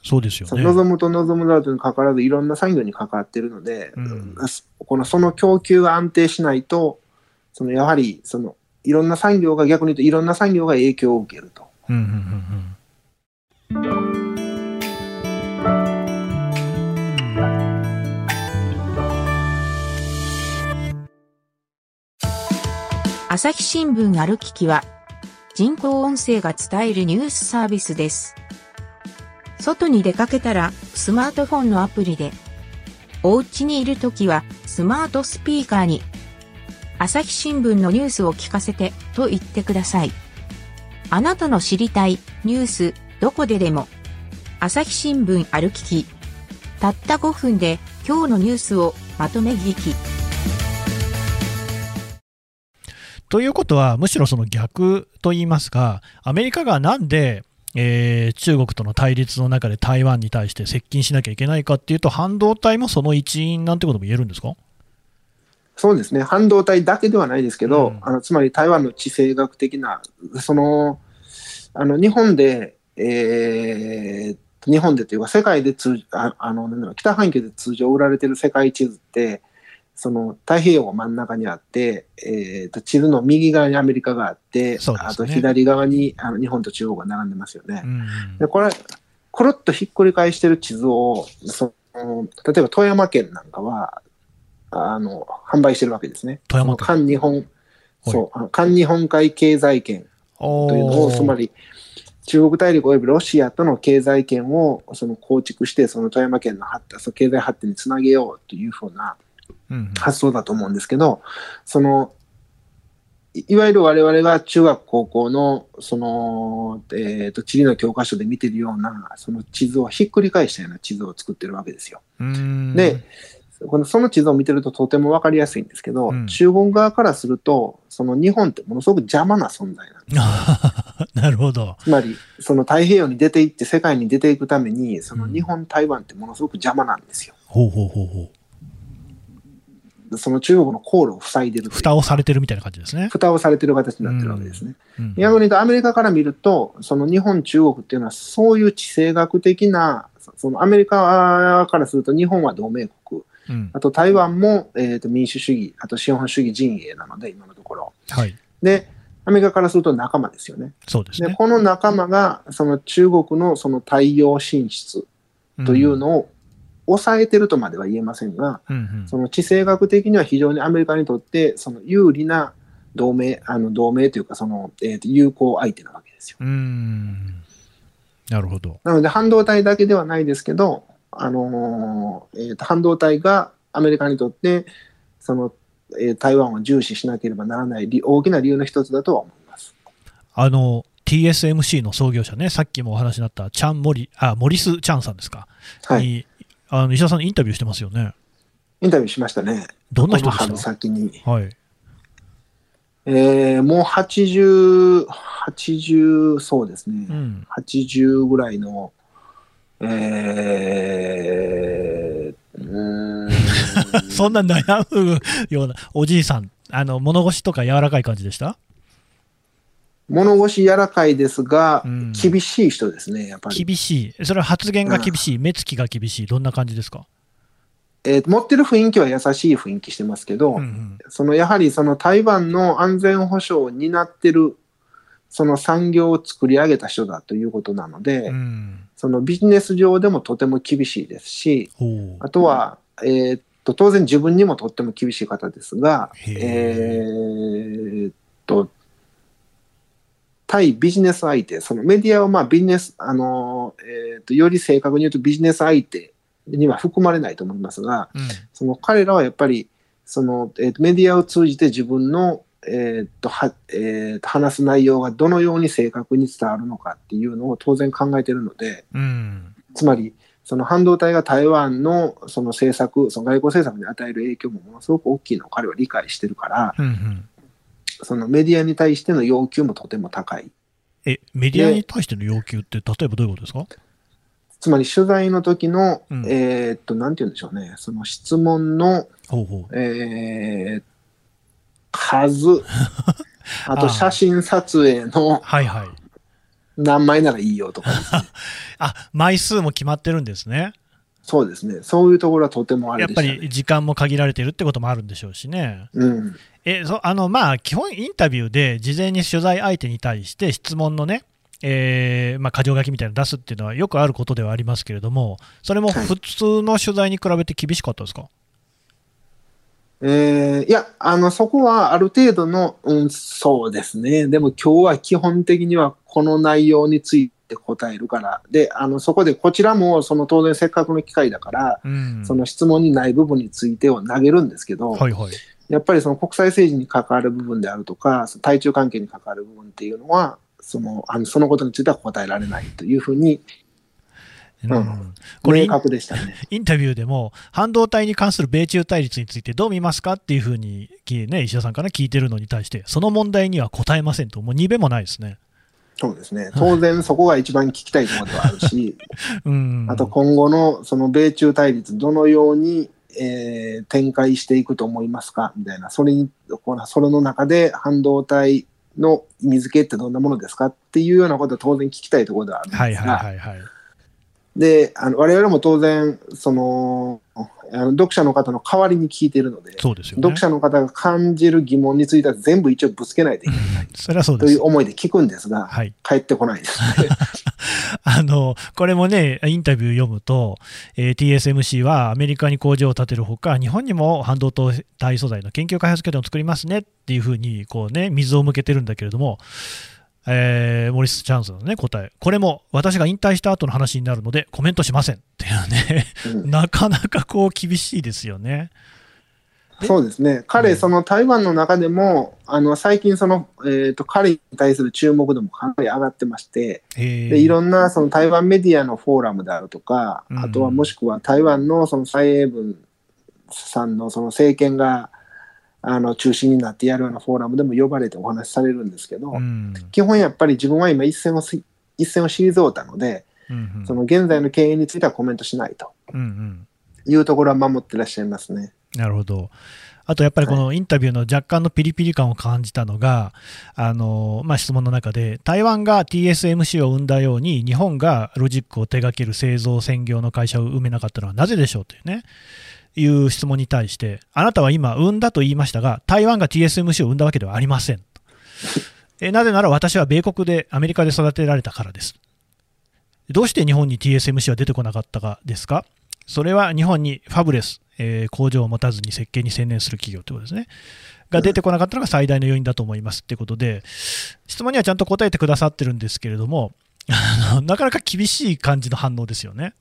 [SPEAKER 2] そうですよね。
[SPEAKER 3] 望むと望むだとに関わらず、いろんな産業に関わっているので、
[SPEAKER 2] うん
[SPEAKER 3] このその供給が安定しないと、そのやはりそのいろんな産業が逆に言うと、いろんな産業が影響を受けると。
[SPEAKER 2] うんうんうんうん
[SPEAKER 4] 朝日新聞ある聞きは、人工音声が伝えるニュースサービスです。外に出かけたら、スマートフォンのアプリで、お家にいるときは、スマートスピーカーに、朝日新聞のニュースを聞かせて、と言ってください。あなたの知りたいニュース、どこででも、朝日新聞ある聞き。たった5分で、今日のニュースをまとめ聞き。
[SPEAKER 2] ということは、むしろその逆と言いますか、アメリカがなんで、えー中国との対立の中で台湾に対して接近しなきゃいけないかっていうと、半導体もその一因なんてことも言えるんですか？
[SPEAKER 3] そうですね、半導体だけではないですけど、
[SPEAKER 2] うん。
[SPEAKER 3] あのつまり台湾の地政学的な、そのあの日本で、えー日本でというか、世界で通ああの北半球で通常売られてる世界地図って、その太平洋が真ん中にあって、えーと地図の右側にアメリカがあって、
[SPEAKER 2] ね。
[SPEAKER 3] あと左側にあの日本と中国が並んでますよね。
[SPEAKER 2] うん
[SPEAKER 3] でこれ、コロッとひっくり返してる地図を、その例えば富山県なんかは、あの、販売してるわけですね。
[SPEAKER 2] 富山県。
[SPEAKER 3] 日本、そう、あの環日本海経済圏
[SPEAKER 2] お
[SPEAKER 3] というのを、つま
[SPEAKER 2] り、
[SPEAKER 3] り、中国大陸及びロシアとの経済圏をその構築して、その富山県の発展、その経済発展につなげようというふうな
[SPEAKER 2] うん
[SPEAKER 3] 発想だと思うんですけど、その、いいわゆる我々が中学高校の、その、えっ、と、地理の教科書で見てるような、その地図をひっくり返したような地図を作ってるわけですよ。
[SPEAKER 2] うん
[SPEAKER 3] で、このその地図を見てるととてもわかりやすいんですけど、
[SPEAKER 2] うん
[SPEAKER 3] 中国側からすると、その日本ってものすごく邪魔な存在なんです。
[SPEAKER 2] なるほど。
[SPEAKER 3] つまり、その太平洋に出ていって世界に出ていくために、その日本、台湾ってものすごく邪魔なんですよ。
[SPEAKER 2] ほうほうほうほう。
[SPEAKER 3] その中国の航路を塞いでる
[SPEAKER 2] 蓋をされてるみたいな感じですね。
[SPEAKER 3] 蓋をされてる形になってるわけですね。
[SPEAKER 2] うん
[SPEAKER 3] 逆に言うと、アメリカから見ると、その日本、中国っていうのは、そういう地政学的な、そそのアメリカからすると、日本は同盟国、
[SPEAKER 2] うん
[SPEAKER 3] あと台湾も、えー、と民主主義、あと資本主義陣営なので、今のところ。
[SPEAKER 2] はい。
[SPEAKER 3] で、アメリカからすると仲間ですよね。で、
[SPEAKER 2] そうですね。
[SPEAKER 3] この仲間が、その中国のその太陽進出というのを抑えてるとまでは言えませんが、
[SPEAKER 2] うんうん
[SPEAKER 3] その地政学的には非常にアメリカにとって、その有利な同盟、あの同盟というか、その、えーと友好相手なわけですよ。
[SPEAKER 2] うん。なるほど。
[SPEAKER 3] なので、半導体だけではないですけど、あのーえーと半導体がアメリカにとって、その、えー台湾を重視しなければならない理大きな理由の一つだとは思います。
[SPEAKER 2] あの、TSMC の創業者ね、さっきもお話になったチャン・モリ、あ、モリス・チャンさんですか？
[SPEAKER 3] はい。
[SPEAKER 2] にあの石田さん、インタビューしてますよね。
[SPEAKER 3] インタビューしましたね。
[SPEAKER 2] どんな人でし
[SPEAKER 3] 先に。
[SPEAKER 2] たはい。
[SPEAKER 3] えーもう80、80、そうですね。
[SPEAKER 2] うん。
[SPEAKER 3] 80ぐらいの、えー、うーん
[SPEAKER 2] そんな悩むようなおじいさん、あの物腰とか柔らかい感じでした？
[SPEAKER 3] 物腰柔らかいですが、
[SPEAKER 2] うん。
[SPEAKER 3] 厳しい人ですね、やっぱり。
[SPEAKER 2] 厳しい、それは発言が厳しい、目つきが厳しい、どんな感じですか、
[SPEAKER 3] えー持ってる雰囲気は優しい雰囲気してますけど、
[SPEAKER 2] うんうん。
[SPEAKER 3] そのやはりその台湾の安全保障を担ってるその産業を作り上げた人だということなので、
[SPEAKER 2] うん。
[SPEAKER 3] そのビジネス上でもとても厳しいですし。あとは、えーっと、当然自分にもとっても厳しい方ですが、えーっと、対ビジネス相手、そのメディアはまあビジネス、あの、えーっと、より正確に言うとビジネス相手には含まれないと思いますが、
[SPEAKER 2] うん。
[SPEAKER 3] その彼らはやっぱり、その、えーっとメディアを通じて自分の、えーっと、は、えーっと、話す内容がどのように正確に伝わるのかっていうのを当然考えているので、
[SPEAKER 2] うん。
[SPEAKER 3] つまり、その半導体が台湾のその政策、その外交政策に与える影響もものすごく大きいのを彼は理解してるから、
[SPEAKER 2] うん。うん。
[SPEAKER 3] そのメディアに対しての要求もとても高い。
[SPEAKER 2] え、メディアに対しての要求って、例えばどういうことですか？
[SPEAKER 3] つまり取材の時の、
[SPEAKER 2] うん
[SPEAKER 3] えーっと、なんて言うんでしょうね、その質問の、
[SPEAKER 2] ほうほう。
[SPEAKER 3] えー数、あと写真撮影の
[SPEAKER 2] はいはい。
[SPEAKER 3] 何枚ならいいよとかね。
[SPEAKER 2] あ、枚数も決まってるんですね。
[SPEAKER 3] そうですね。そういうところはとてもあ
[SPEAKER 2] やっぱ。り時間も限られてるってこともあるんでしょうしね。
[SPEAKER 3] うん。
[SPEAKER 2] え、そあの、まあ、基本インタビューで事前に取材相手に対して質問のね、えーまあ、箇条書きみたいなの出すっていうのはよくあることではありますけれども、それも
[SPEAKER 3] はい
[SPEAKER 2] 普通の取材に比べて厳しかったですか、
[SPEAKER 3] えーいや、あの、そこはある程度の、うん、そうですね。でも今日は基本的にはこの内容について答えるから。で、あの、そこでこちらも、その当然せっかくの機会だから、
[SPEAKER 2] うん。
[SPEAKER 3] その質問にない部分についてを投げるんですけど、
[SPEAKER 2] はいはい。
[SPEAKER 3] やっぱりその国際政治に関わる部分であるとか、対中関係に関わる部分っていうのは、その、あのそのことについては答えられないというふうに、
[SPEAKER 2] うん
[SPEAKER 3] ね。
[SPEAKER 2] インタビューでも、半導体に関する米中対立についてどう見ますかっていうふうに、きね、石田さんから聞いてるのに対して、その問題には答えませんと、もう2べもないですね。
[SPEAKER 3] そうですね。当然そこが一番聞きたいところではあるし、
[SPEAKER 2] うん。
[SPEAKER 3] あと今後のその米中対立、どのように、えー展開していくと思いますかみたいな、それに、このそれの中で半導体の意味付けってどんなものですかっていうようなことは当然聞きたいところではあるんですが、
[SPEAKER 2] はいはいはいはい。
[SPEAKER 3] で、あの我々も当然、その、あの読者の方の代わりに聞いているので、
[SPEAKER 2] そうですよね。
[SPEAKER 3] 読者の方が感じる疑問については全部一応ぶつけないといけない
[SPEAKER 2] それはそうです
[SPEAKER 3] という。思いで聞くんですが、
[SPEAKER 2] はい。
[SPEAKER 3] 帰ってこないですね。
[SPEAKER 2] あの、これもね、インタビュー読むと、えー TSMC はアメリカに工場を建てるほか、日本にも半導体素材の研究開発拠点を作りますねっていうふうに、こうね、水を向けてるんだけれども、えーモリス・チャンスのね、答え。これも私が引退した後の話になるので、コメントしませんっていうね、
[SPEAKER 3] うん
[SPEAKER 2] なかなかこう厳しいですよね。
[SPEAKER 3] そうですね。彼、
[SPEAKER 2] うん
[SPEAKER 3] その台湾の中でも、あの、最近その、えっ、と、彼に対する注目度もかなり上がってまして、
[SPEAKER 2] え
[SPEAKER 3] で、いろんなその台湾メディアのフォーラムであるとか、
[SPEAKER 2] うん
[SPEAKER 3] あとはもしくは台湾のその蔡英文さんのその政権が、あの、中心になってやるようなフォーラムでも呼ばれてお話しされるんですけど、
[SPEAKER 2] うん。
[SPEAKER 3] 基本やっぱり自分は今一線をす、一線を退いたので、
[SPEAKER 2] うん。うん
[SPEAKER 3] その現在の経営についてはコメントしないと。
[SPEAKER 2] うんうん
[SPEAKER 3] いうところは守ってらっしゃいますね。
[SPEAKER 2] なるほど。あとやっぱりこのインタビューの若干のピリピリ感を感じたのが、あのまあ、質問の中で、台湾が TSMC を生んだように、日本がロジックを手掛ける製造専業の会社を生めなかったのはなぜでしょうというね、いう質問に対して、あなたは今、生んだと言いましたが、台湾が TSMC を生んだわけではありません。えなぜなら私は米国で、アメリカで育てられたからです。どうして日本に TSMC は出てこなかったかですか？それは日本にファブレス、えー工場を持たずに設計に専念する企業ということですね。が出てこなかったのが最大の要因だと思いますっていうことで、質問にはちゃんと答えてくださってるんですけれども、なかなか厳しい感じの反応ですよね。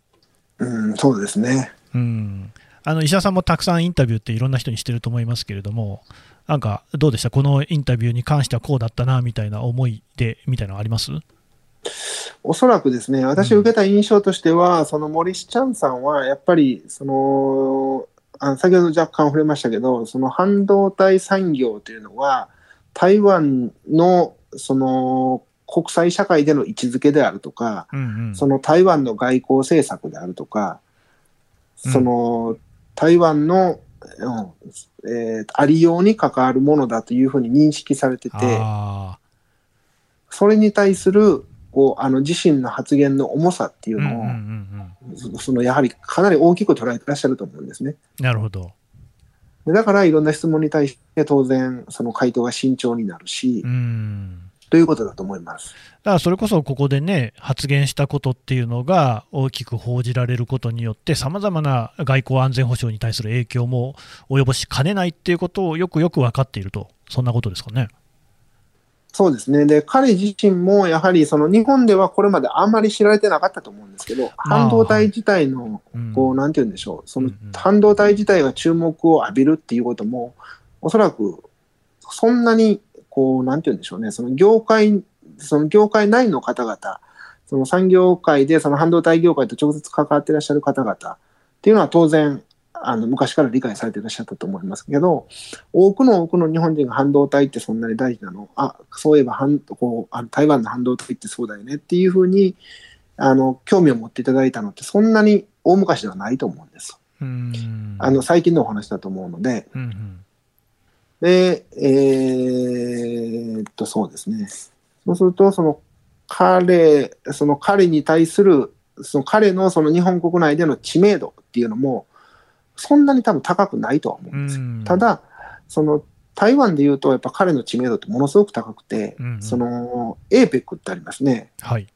[SPEAKER 3] うん、そうですね。
[SPEAKER 2] うん、あの石田さんもたくさんインタビューっていろんな人にしてると思いますけれども、なんかどうでした、このインタビューに関してはこうだったなみたいな思いでみたいなのあります？
[SPEAKER 3] おそらくですね、私受けた印象としては、その森氏ちゃんさんは、やっぱり、その、あ先ほど若干触れましたけど、その半導体産業というのは、台湾の、その、国際社会での位置づけであるとか、
[SPEAKER 2] うんうん。
[SPEAKER 3] その台湾の外交政策であるとか、
[SPEAKER 2] うん。
[SPEAKER 3] その台湾の、うんえーありように関わるものだというふうに認識されてて、
[SPEAKER 2] あ
[SPEAKER 3] それに対するこうあの自身の発言の重さってい
[SPEAKER 2] ー
[SPEAKER 3] うのを、
[SPEAKER 2] うんうんうん
[SPEAKER 3] そそのやはりかなり大きく捉えてらっしゃると思うんですね。
[SPEAKER 2] うんなるほど。
[SPEAKER 3] でだからいろんな質問に対して当然その回答が慎重になるし
[SPEAKER 2] う、ん
[SPEAKER 3] ということだと思います。
[SPEAKER 2] だからそれこそここでね、発言したことっていうのが大きく報じられることによって、さまざまな外交安全保障に対する影響も及ぼしかねないっていうことをよくよく分かっていると、そんなことですかね。
[SPEAKER 3] そうですね。で、彼自身もやはりその日本ではこれまであんまり知られてなかったと思うんですけど、
[SPEAKER 2] まあ
[SPEAKER 3] 半導体自体の、
[SPEAKER 2] うん
[SPEAKER 3] こう、なんて言うんでしょう、その半導体自体が注目を浴びるっていうことも、おそらくそんなに、こう、なんて言うんでしょうね、その業界、その業界内の方々、その産業界でその半導体業界と直接関わっていらっしゃる方々っていうのは当然、あの昔から理解されていらっしゃったと思いますけど、多くの多くの日本人が半導体ってそんなに大事なの。あ、そういえば半こうあの台湾の半導体ってそうだよね。っていうふうにあの興味を持っていただいたのってそんなに大昔ではないと思うんです。
[SPEAKER 2] うん。
[SPEAKER 3] あの最近のお話だと思うので、
[SPEAKER 2] うんうん
[SPEAKER 3] で、えーっと、そうですね。そうすると、その彼、その彼に対する、その彼のその日本国内での知名度っていうのも、そんなに多分高くないとは思うんですよ。
[SPEAKER 2] うん
[SPEAKER 3] ただ、その台湾で言うと、やっぱ彼の知名度ってものすごく高くて、
[SPEAKER 2] うんうん
[SPEAKER 3] その APEC ってありますね。
[SPEAKER 2] はい、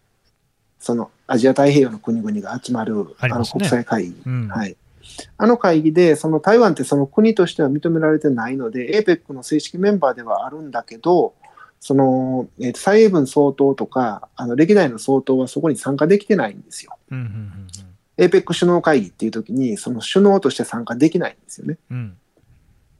[SPEAKER 3] そのアジア太平洋の国々が集まるあの国際会議。
[SPEAKER 2] うん
[SPEAKER 3] はい。あの会議で、その台湾ってその国としては認められてないので、APEC の正式メンバーではあるんだけど、その、えーと蔡英文総統とか、あの歴代の総統はそこに参加できてないんですよ。
[SPEAKER 2] うんうん
[SPEAKER 3] APEC 首脳会議っていう時に、その首脳として参加できないんですよね。
[SPEAKER 2] うんうん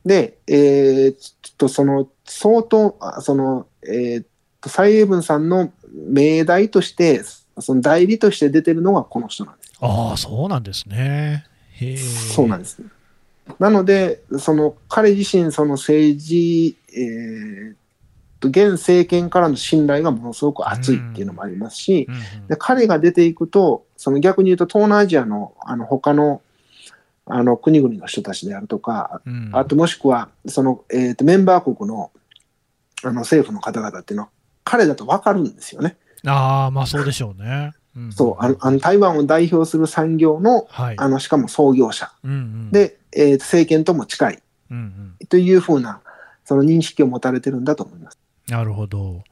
[SPEAKER 3] で、えーちょっとその、総統、あその、えーと、蔡英文さんの命題として、その代理として出てるのがこの人なんです。
[SPEAKER 2] ああ、そうなんですね。
[SPEAKER 3] そうなんです。なので、その彼自身、その政治、えーと、現政権からの信頼がものすごく厚いっていうのもありますし、で彼が出ていくと、その逆に言うと、東南アジアのあの他のあの国々の人たちであるとか、
[SPEAKER 2] うん
[SPEAKER 3] あともしくはその、えーとメンバー国のあの政府の方々っていうのは、彼だと分かるんですよね。
[SPEAKER 2] ああ、まあそうでしょうね。ん
[SPEAKER 3] そうあのあの台湾を代表する産業の
[SPEAKER 2] はい。
[SPEAKER 3] あのしかも創業者
[SPEAKER 2] うんうん、
[SPEAKER 3] で、えーと政権とも近い。
[SPEAKER 2] うんうん、
[SPEAKER 3] というふうなその認識を持たれてるんだと思います。
[SPEAKER 2] なるほど。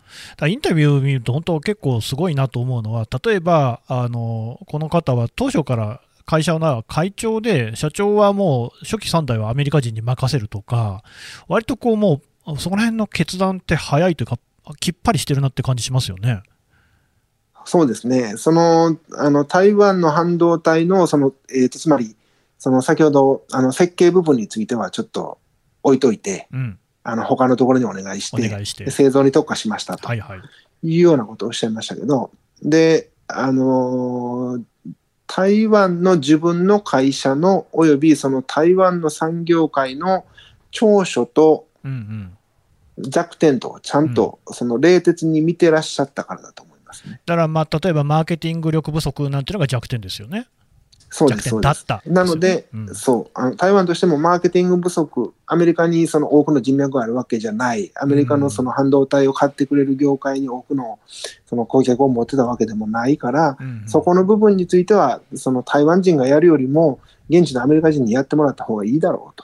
[SPEAKER 2] インタビューを見ると、本当結構すごいなと思うのは、例えば、あのこの方は当初から会社の会長で、社長はもう初期3代はアメリカ人に任せるとか、割とこうもう、そこら辺の決断って早いというか、きっぱりしてるなって感じしますよね。
[SPEAKER 3] そうですね。その、あの、台湾の半導体の、その、えーと、つまり、その、先ほど、あの、設計部分についてはちょっと置いといて、
[SPEAKER 2] うん、
[SPEAKER 3] あの、他のところにお願いして、
[SPEAKER 2] して
[SPEAKER 3] で。製造に特化しましたと
[SPEAKER 2] はいはい。
[SPEAKER 3] いうようなことをおっしゃいましたけど、で、あのー台湾の自分の会社の、およびその台湾の産業界の長所と。弱点とちゃんとその冷徹に見てらっしゃったからだと思いますね。
[SPEAKER 2] だから、まあ、例えばマーケティング力不足なんていうのが弱点ですよね。
[SPEAKER 3] そうです、
[SPEAKER 2] 弱点
[SPEAKER 3] そうです。
[SPEAKER 2] だった。
[SPEAKER 3] なので、
[SPEAKER 2] うん
[SPEAKER 3] そうあの、台湾としてもマーケティング不足、アメリカにその多くの人脈があるわけじゃない、アメリカのその半導体を買ってくれる業界に多くのその顧客を持ってたわけでもないから、
[SPEAKER 2] うんうん
[SPEAKER 3] そこの部分については、その台湾人がやるよりも、現地のアメリカ人にやってもらった方がいいだろう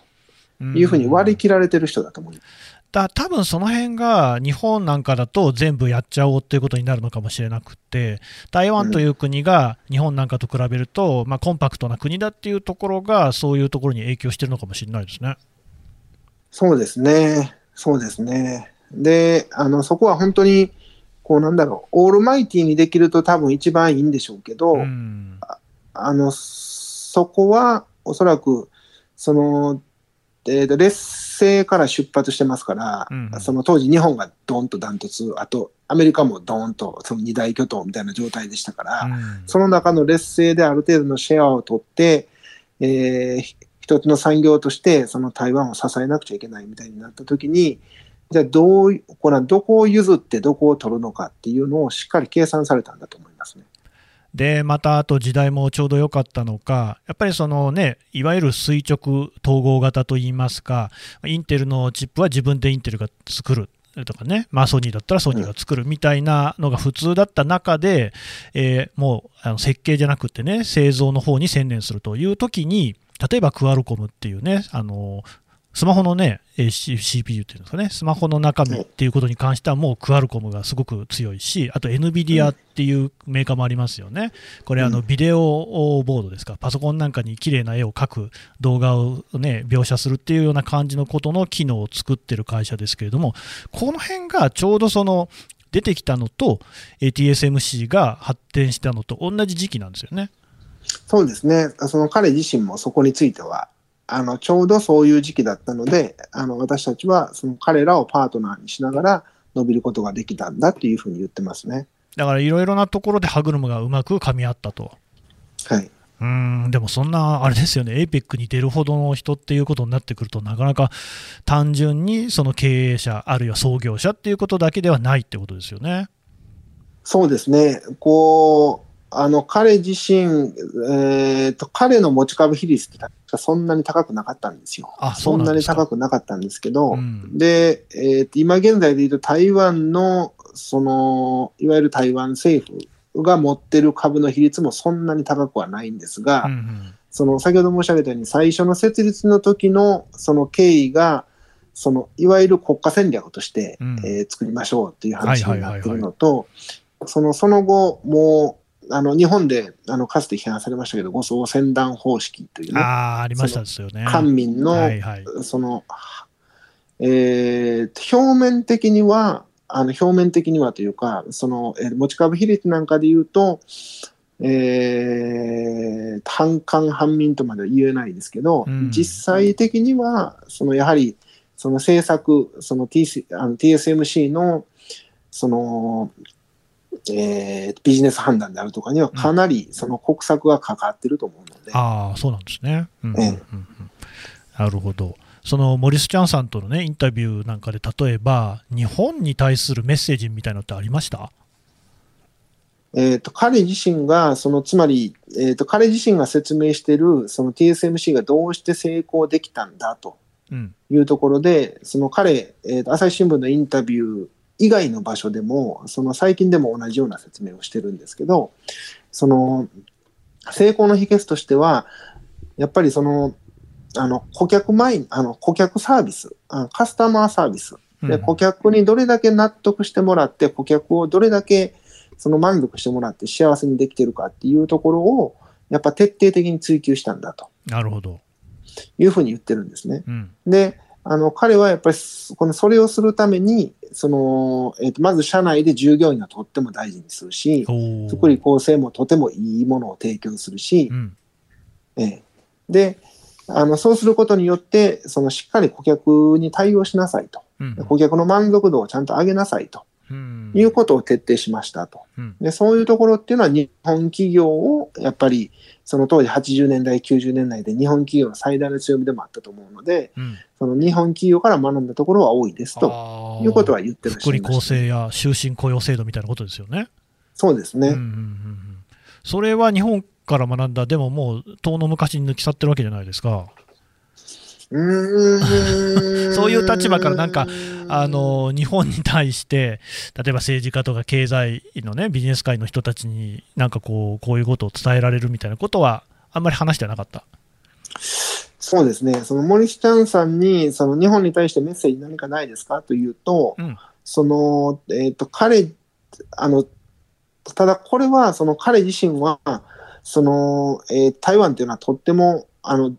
[SPEAKER 3] というふうに割り切られてる人だと思います。
[SPEAKER 2] だ多分その辺が日本なんかだと全部やっちゃおうっていうことになるのかもしれなくって台湾という国が日本なんかと比べると、まあ、コンパクトな国だっていうところがそういうところに影響してるのかもしれないですね。
[SPEAKER 3] そうですね。そうですね。で、あの、そこは本当に、こうなんだろう、オールマイティにできると多分一番いいんでしょうけど、
[SPEAKER 2] うん
[SPEAKER 3] あの、そこはおそらく、その、えーと劣勢から出発してますから、
[SPEAKER 2] うんうん
[SPEAKER 3] その当時日本がドンとダントツ、あとアメリカもドンとその二大巨頭みたいな状態でしたから、
[SPEAKER 2] うん
[SPEAKER 3] その中の劣勢である程度のシェアを取って、えーひ一つの産業としてその台湾を支えなくちゃいけないみたいになったときに、じゃあどうい、これはどこを譲ってどこを取るのかっていうのをしっかり計算されたんだと思いますね。
[SPEAKER 2] でまたあと時代もちょうど良かったのかやっぱりそのねいわゆる垂直統合型といいますかインテルのチップは自分でインテルが作るとかね、まあ、ソニーだったらソニーが作るみたいなのが普通だった中で、えーもうあの設計じゃなくてね製造の方に専念するという時に例えばクアルコムっていうねあのスマホのね、えー C- CPU っていうんですかね、スマホの中身っていうことに関しては、もうクアルコムがすごく強いし、あと NVIDIA っていうメーカーもありますよね。これ、ビデオボードですか、パソコンなんかに綺麗な絵を描く動画をね、描写するっていうような感じのことの機能を作ってる会社ですけれども、この辺がちょうどその、出てきたのと、えー TSMC が発展したのと同じ時期なんですよね。
[SPEAKER 3] そうですね。その彼自身もそこについては、あの、ちょうどそういう時期だったので、あの、私たちはその彼らをパートナーにしながら伸びることができたんだっていうふうに言ってますね。
[SPEAKER 2] だからいろいろなところで歯車がうまく噛み合ったと。
[SPEAKER 3] はい。
[SPEAKER 2] うーん、でもそんな、あれですよね、APEC に出るほどの人っていうことになってくると、なかなか単純にその経営者、あるいは創業者っていうことだけではないってことですよね。
[SPEAKER 3] そうですね。こう、あの、彼自身、えっ、と、彼の持ち株比率って確かそんなに高くなかったんですよ。
[SPEAKER 2] あそんなんですか。
[SPEAKER 3] 高くなかったんですけど、
[SPEAKER 2] うん。
[SPEAKER 3] で、えーと今現在で言うと台湾の、その、いわゆる台湾政府が持ってる株の比率もそんなに高くはないんですが、
[SPEAKER 2] うんうん。
[SPEAKER 3] その先ほど申し上げたように最初の設立の時のその経緯が、そのいわゆる国家戦略として、
[SPEAKER 2] うん。
[SPEAKER 3] えー作りましょうっていう話になってるのと、そのその後、もうあの日本であのかつて批判されましたけど、護送船団方式というね、
[SPEAKER 2] ああ、ありましたですよね。
[SPEAKER 3] 官民の、
[SPEAKER 2] はいはい。
[SPEAKER 3] その、えー表面的には、あの表面的にはというか、その、えー持ち株比率なんかで言うと、えー、反官反民とまでは言えないですけど、
[SPEAKER 2] うん
[SPEAKER 3] 実際的には、そのやはり、その政策、その TC あの TSMC の、その、えービジネス判断であるとかにはかなりその国策がかかってると思うので、
[SPEAKER 2] ああ、そうなんですね。うんうんうんなるほど。そのモリス・チャンさんとのね、インタビューなんかで、例えば、日本に対するメッセージみたいなのってありました？
[SPEAKER 3] えー、と彼自身が、そのつまり、えー、と彼自身が説明しているその TSMC がどうして成功できたんだと
[SPEAKER 2] うん。
[SPEAKER 3] いうところで、その彼、えーと朝日新聞のインタビュー以外の場所でも、その最近でも同じような説明をしてるんですけど、その成功の秘訣としては、やっぱりそのあの顧客前あの顧客サービスあ、カスタマーサービスで、
[SPEAKER 2] うん
[SPEAKER 3] 顧客にどれだけ納得してもらって、顧客をどれだけその満足してもらって幸せにできてるかっていうところを、やっぱ徹底的に追求したんだと
[SPEAKER 2] なるほど。
[SPEAKER 3] いうふうに言ってるんですね。
[SPEAKER 2] うん。
[SPEAKER 3] で、あの彼はやっぱりそこのそれをするために、そのえーとまず社内で従業員はとっても大事にするし、福利厚生もとてもいいものを提供するし
[SPEAKER 2] う、ん。
[SPEAKER 3] ええ。であのそうすることによって、そのしっかり顧客に対応しなさいと、
[SPEAKER 2] うん。
[SPEAKER 3] 顧客の満足度をちゃんと上げなさいと。
[SPEAKER 2] うん。
[SPEAKER 3] いうことを徹底しましたと。
[SPEAKER 2] うん。
[SPEAKER 3] でそういうところっていうのは日本企業をやっぱりその当時80年代90年代で日本企業の最大の強みでもあったと思うので
[SPEAKER 2] うん。
[SPEAKER 3] その日本企業から学んだところは多いですということは言ってらっし
[SPEAKER 2] 福利厚
[SPEAKER 3] ゃいました、
[SPEAKER 2] 生や終身雇用制度みたいなことですよね。
[SPEAKER 3] そうですね、
[SPEAKER 2] うんうんうんうんそれは日本から学んだ、でももう遠の昔に抜き去ってるわけじゃないですか。
[SPEAKER 3] う
[SPEAKER 2] そういう立場からなんかあの日本に対して、例えば政治家とか経済のね、ビジネス界の人たちに、なんかこう、こういうことを伝えられるみたいなことは、あんまり話してはなかった。
[SPEAKER 3] そうですね、その森下さんにその日本に対してメッセージ何かないですかというと、
[SPEAKER 2] うん。
[SPEAKER 3] そのえー、と彼あの、ただこれはその彼自身はその、えー台湾というのはとってもあの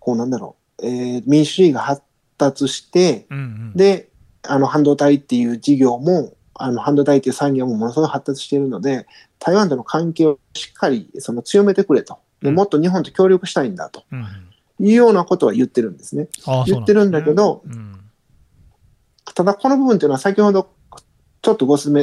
[SPEAKER 3] こうなんだろう、えー民主主義が発達して、
[SPEAKER 2] うんうん、
[SPEAKER 3] であの半導体っていう事業もあの半導体っていう産業もものすごい発達しているので台湾との関係をしっかりその強めてくれと。もっと日本と協力したいんだと。
[SPEAKER 2] うんうん
[SPEAKER 3] いうようなことは言ってるんですね。
[SPEAKER 2] ああ
[SPEAKER 3] 言ってるんだけど
[SPEAKER 2] そうなん。
[SPEAKER 3] ただこの部分というのは先ほどちょっとご説明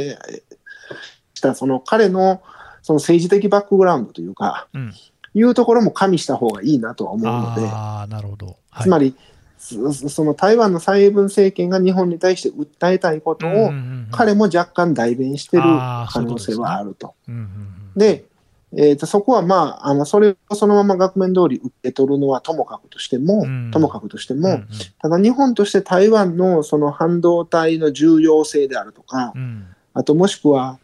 [SPEAKER 3] したその彼のその政治的バックグラウンドというか、
[SPEAKER 2] うん。
[SPEAKER 3] いうところも加味した方がいいなとは思
[SPEAKER 2] う
[SPEAKER 3] ので、
[SPEAKER 2] ああ、なるほど。はい。
[SPEAKER 3] つまりそその台湾の蔡英文政権が日本に対して訴えたいことを、彼も若干代弁してる可能性はあると。で、えー、とそこはまあ、あのそれをそのまま額面通り受け取るのはともかくとしても、
[SPEAKER 2] うん。
[SPEAKER 3] ともかくとしても、
[SPEAKER 2] うん
[SPEAKER 3] ただ日本として台湾のその半導体の重要性であるとか、
[SPEAKER 2] うん。
[SPEAKER 3] あともしくは、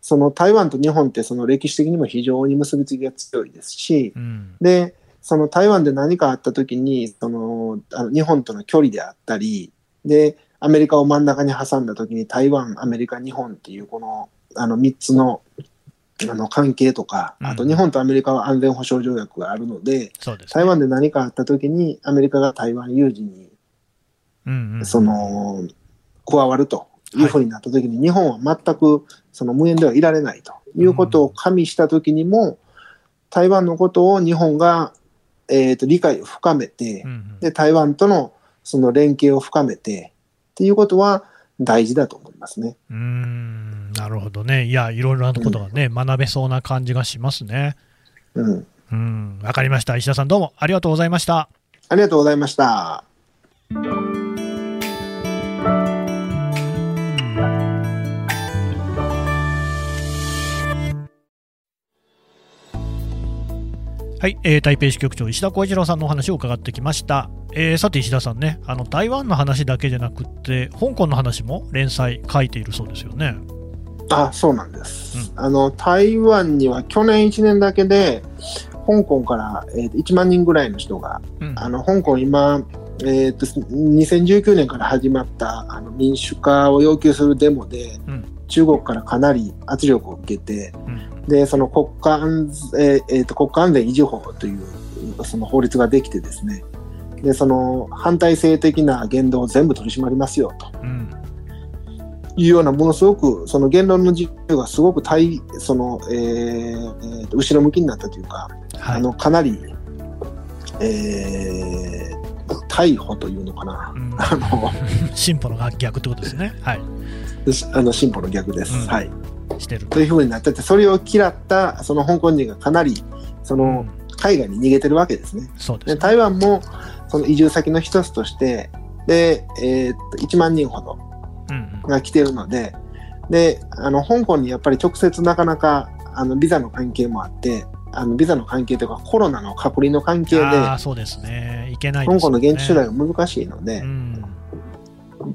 [SPEAKER 3] その台湾と日本ってその歴史的にも非常に結びつきが強いですし
[SPEAKER 2] う、ん。
[SPEAKER 3] で、その台湾で何かあった時に、その、あの日本との距離であったり、で、アメリカを真ん中に挟んだ時に台湾、アメリカ、日本っていうこの、あの3つの、あの関係とか、あと日本とアメリカは安全保障条約があるので、
[SPEAKER 2] そうね、
[SPEAKER 3] 台湾で何かあった時にアメリカが台湾有事に、
[SPEAKER 2] うんうん、
[SPEAKER 3] その、加わるというふうになった時に、日本は全くその無縁ではいられないということを加味した時にも、台湾のことを日本が、えー、と理解を深めて、
[SPEAKER 2] うんうん。
[SPEAKER 3] で、台湾とのその連携を深めてっていうことは大事だと思いますね。
[SPEAKER 2] うーんなるほどね、いや、いろいろなことがね、学べそうな感じがしますね。
[SPEAKER 3] うん。
[SPEAKER 2] うん、わかりました。石田さん、どうもありがとうございました。
[SPEAKER 3] ありがとうございました。
[SPEAKER 2] はい、えー台北支局長、石田浩一郎さんのお話を伺ってきました。えーさて、石田さんね、あの台湾の話だけじゃなくって、香港の話も連載書いているそうですよね。
[SPEAKER 3] あ、そうなんです。あの、台湾には去年1年だけで、香港から、えーと1万人ぐらいの人が、
[SPEAKER 2] うん。
[SPEAKER 3] あの、香港今、えーと、2019年から始まったあの民主化を要求するデモで、
[SPEAKER 2] うん。
[SPEAKER 3] 中国からかなり圧力を受けて、
[SPEAKER 2] うん。
[SPEAKER 3] で、その国家安全、えーえーと国家安全維持法というその法律ができてですね、で、その反体制的な言動を全部取り締まりますよと。
[SPEAKER 2] うん
[SPEAKER 3] いうようなものすごく、その言論の自由がすごく対、その、えー後ろ向きになったというか、
[SPEAKER 2] はい
[SPEAKER 3] あの、かなり、えー、逮捕というのかな。
[SPEAKER 2] うん
[SPEAKER 3] あの、
[SPEAKER 2] 進歩の逆ってことですね。はい、
[SPEAKER 3] あの進歩の逆です。
[SPEAKER 2] うん
[SPEAKER 3] はい。
[SPEAKER 2] してる
[SPEAKER 3] というふうになってて、それを嫌った、その香港人がかなり、その、海外に逃げてるわけですね。で
[SPEAKER 2] そうですね。
[SPEAKER 3] 台湾も、その移住先の一つとして、で、えーっと、1万人ほど
[SPEAKER 2] うんうん
[SPEAKER 3] が来てるので、で、あの、香港にやっぱり直接なかなか、あの、ビザの関係もあって、あの、ビザの関係というか、コロナの隔離の関係で、
[SPEAKER 2] そうですね。いけないですよね。
[SPEAKER 3] 香港の現地取材が難しいので、
[SPEAKER 2] うん。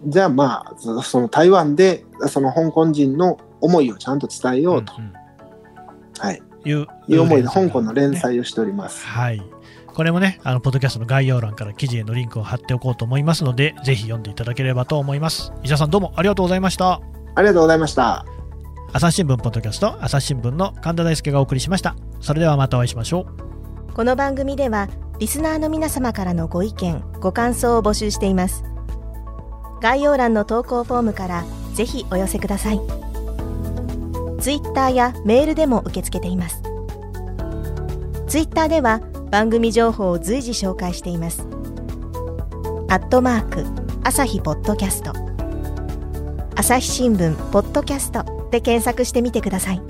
[SPEAKER 3] じゃあまあ、そその台湾で、その香港人の思いをちゃんと伝えようと、
[SPEAKER 2] うんうん。
[SPEAKER 3] はい、
[SPEAKER 2] いう
[SPEAKER 3] いう思いで香港の連
[SPEAKER 2] ね
[SPEAKER 3] 載をしております。
[SPEAKER 2] はい。これもね、あの、ポッドキャストの概要欄から記事へのリンクを貼っておこうと思いますので、ぜひ読んでいただければと思います。石田さんどうもありがとうございました。
[SPEAKER 3] ありがとうございました。
[SPEAKER 2] 朝日新聞ポッドキャスト、朝日新聞の神田大輔がお送りしました。それではまたお会いしましょう。
[SPEAKER 5] この番組ではリスナーの皆様からのご意見ご感想を募集しています概要欄の投稿フォームからぜひお寄せくださいツイッターやメールでも受け付けていますツイッターでは番組情報を随時紹介しています。アットマーク朝日ポッドキャスト。朝日新聞ポッドキャストで検索してみてください。